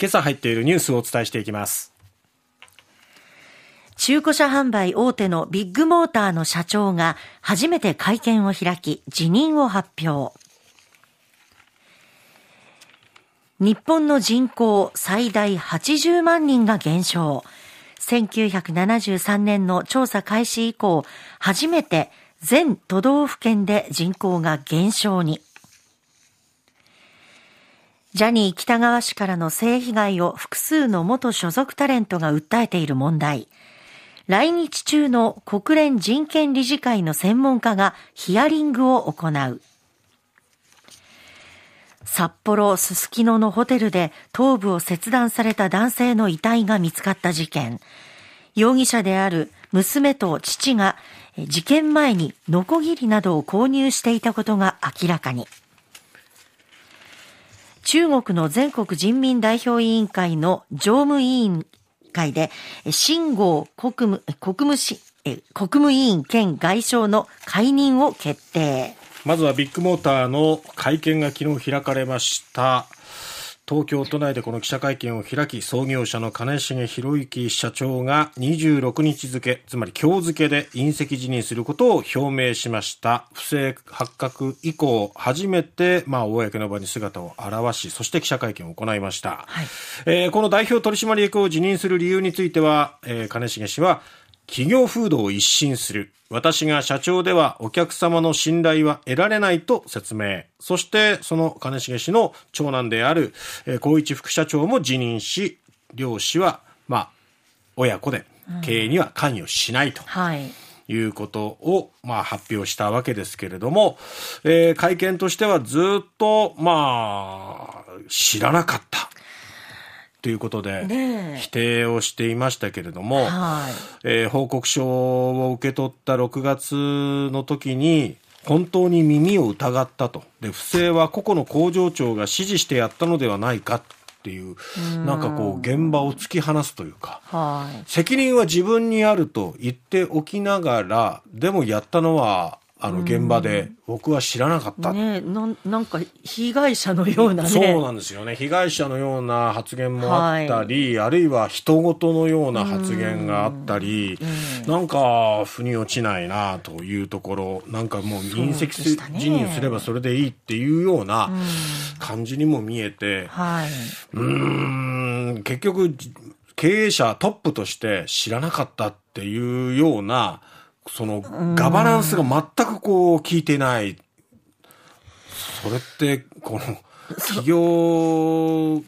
今朝入っているニュースをお伝えしていきます。中古車販売大手のビッグモーターの社長が初めて会見を開き辞任を発表。日本の人口最大80万人が減少。1973年の調査開始以降、初めて全都道府県で人口が減少に。ジャニー北川氏からの性被害を複数の元所属タレントが訴えている問題。来日中の国連人権理事会の専門家がヒアリングを行う。札幌すすきののホテルで頭部を切断された男性の遺体が見つかった事件。容疑者である娘と父が事件前にノコギリなどを購入していたことが明らかに。中国の全国人民代表委員会の常務委員会で、新郷国務、国務し、国務委員兼外相の解任を決定。まずはビッグモーターの会見が昨日開かれました。東京都内でこの記者会見を開き、創業者の金重博之社長が26日付、つまり今日付で隕石辞任することを表明しました。不正発覚以降、初めて、まあ、公の場に姿を現し、そして記者会見を行いました。はい、えー、この代表取締役を辞任する理由については、えー、金重氏は、企業風土を一新する。私が社長ではお客様の信頼は得られないと説明。そしてその金重氏の長男である高一副社長も辞任し、両氏は、まあ、親子で経営には関与しないと。いうことを、まあ、発表したわけですけれども、えー、会見としてはずっと、まあ、知らなかった。ということで、否定をしていましたけれども、はい。えー、報告書を受け取った6月の時に、本当に耳を疑ったと。で、不正は個々の工場長が指示してやったのではないかっていう、なんかこう、現場を突き放すというか、はい、責任は自分にあると言っておきながら、でもやったのはあの現場で僕は知らなかった、ね、ななんか被害者のようなね。そうなんですよね。被害者のような発言もあったり、はい、あるいは人事のような発言があったりん。なんか腑に落ちないなというところなんかもう隕石辞任すればそれでいいっていうような感じにも見えて、はい、うん結局経営者トップとして知らなかったっていうようなそのガバナンスが全くこう効いてない。それって、この、企業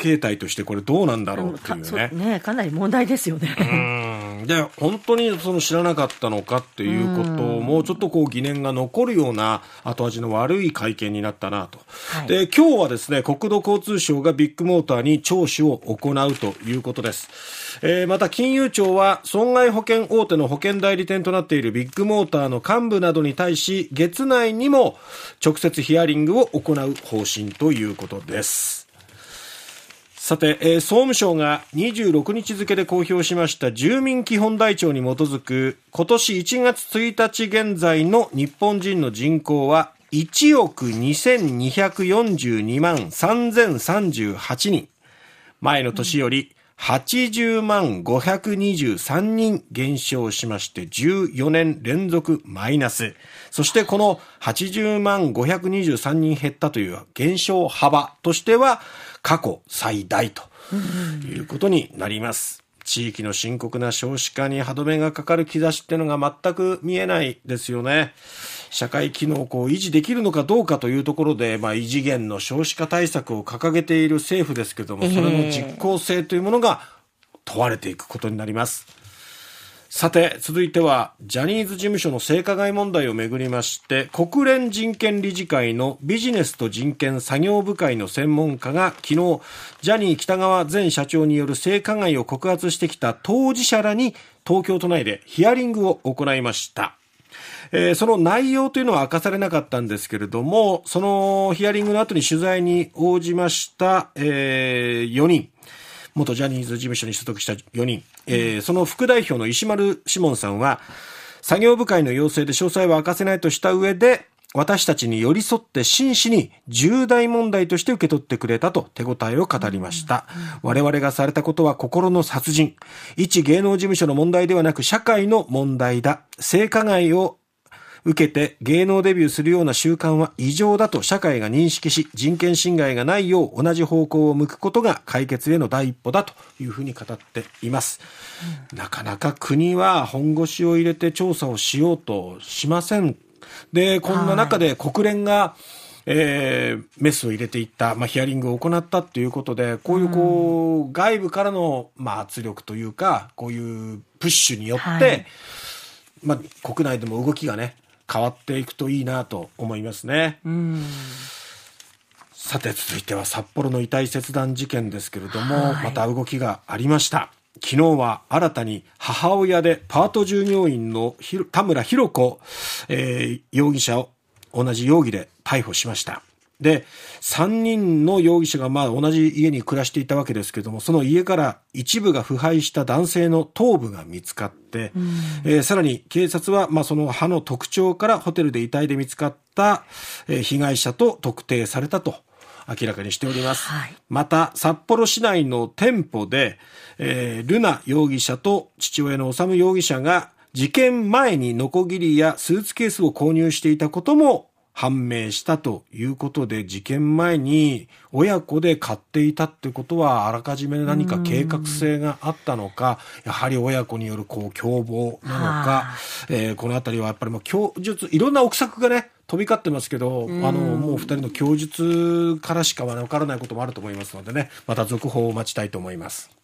形態としてこれどうなんだろうっていうね。ねかなり問題ですよね。で、本当にその知らなかったのかっていうことも、ちょっとこう疑念が残るような後味の悪い会見になったなと。はい、で、今日はですね、国土交通省がビッグモーターに聴取を行うということです。えー、また金融庁は損害保険大手の保険代理店となっているビッグモーターの幹部などに対し、月内にも直接ヒアリングを行う方針ということです。さて、えー、総務省が26日付で公表しました住民基本台帳に基づく今年1月1日現在の日本人の人口は1億2242万3038人。前の年より80万523人減少しまして14年連続マイナス。そしてこの80万523人減ったという減少幅としては過去最大ということになります。地域の深刻な少子化に歯止めがかかる兆しってのが全く見えないですよね。社会機能をこう維持できるのかどうかというところで、まあ、異次元の少子化対策を掲げている政府ですけれども、それの実効性というものが問われていくことになります。さて、続いては、ジャニーズ事務所の性加害問題をめぐりまして、国連人権理事会のビジネスと人権作業部会の専門家が昨日、ジャニー北川前社長による性加害を告発してきた当事者らに東京都内でヒアリングを行いました。えー、その内容というのは明かされなかったんですけれども、そのヒアリングの後に取材に応じました、えー、4人。元ジャニーズ事務所に所属した4人。えー、その副代表の石丸志門さんは、作業部会の要請で詳細は明かせないとした上で、私たちに寄り添って真摯に重大問題として受け取ってくれたと手応えを語りました。我々がされたことは心の殺人。一芸能事務所の問題ではなく社会の問題だ。性加害を受けて芸能デビューするような習慣は異常だと社会が認識し、人権侵害がないよう同じ方向を向くことが解決への第一歩だというふうに語っています。うん、なかなか国は本腰を入れて調査をしようとしません。で、こんな中で国連が、えー、メスを入れていった、まあ、ヒアリングを行ったということで、こういうこう、うん、外部からの、まあ、圧力というか、こういうプッシュによって、はい、まあ、国内でも動きがね、変わっていくといいなと思いますね。うんさて続いては札幌の遺体切断事件ですけれども、はい、また動きがありました。昨日は新たに母親でパート従業員の田村博子、えー、容疑者を同じ容疑で逮捕しました。で、3人の容疑者がまあ同じ家に暮らしていたわけですけども、その家から一部が腐敗した男性の頭部が見つかって、うん、えー、さらに警察はまあその歯の特徴からホテルで遺体で見つかった、えー、被害者と特定されたと明らかにしております。はい、また、札幌市内の店舗で、えー、ルナ容疑者と父親の修容疑者が事件前にノコギリやスーツケースを購入していたことも判明したということで、事件前に親子で買っていたってことは、あらかじめ何か計画性があったのか、やはり親子によるこう共謀なのか、えー、このあたりはやっぱりもう供述、いろんな憶測がね、飛び交ってますけど、あの、もう二人の供述からしかわからないこともあると思いますのでね、また続報を待ちたいと思います。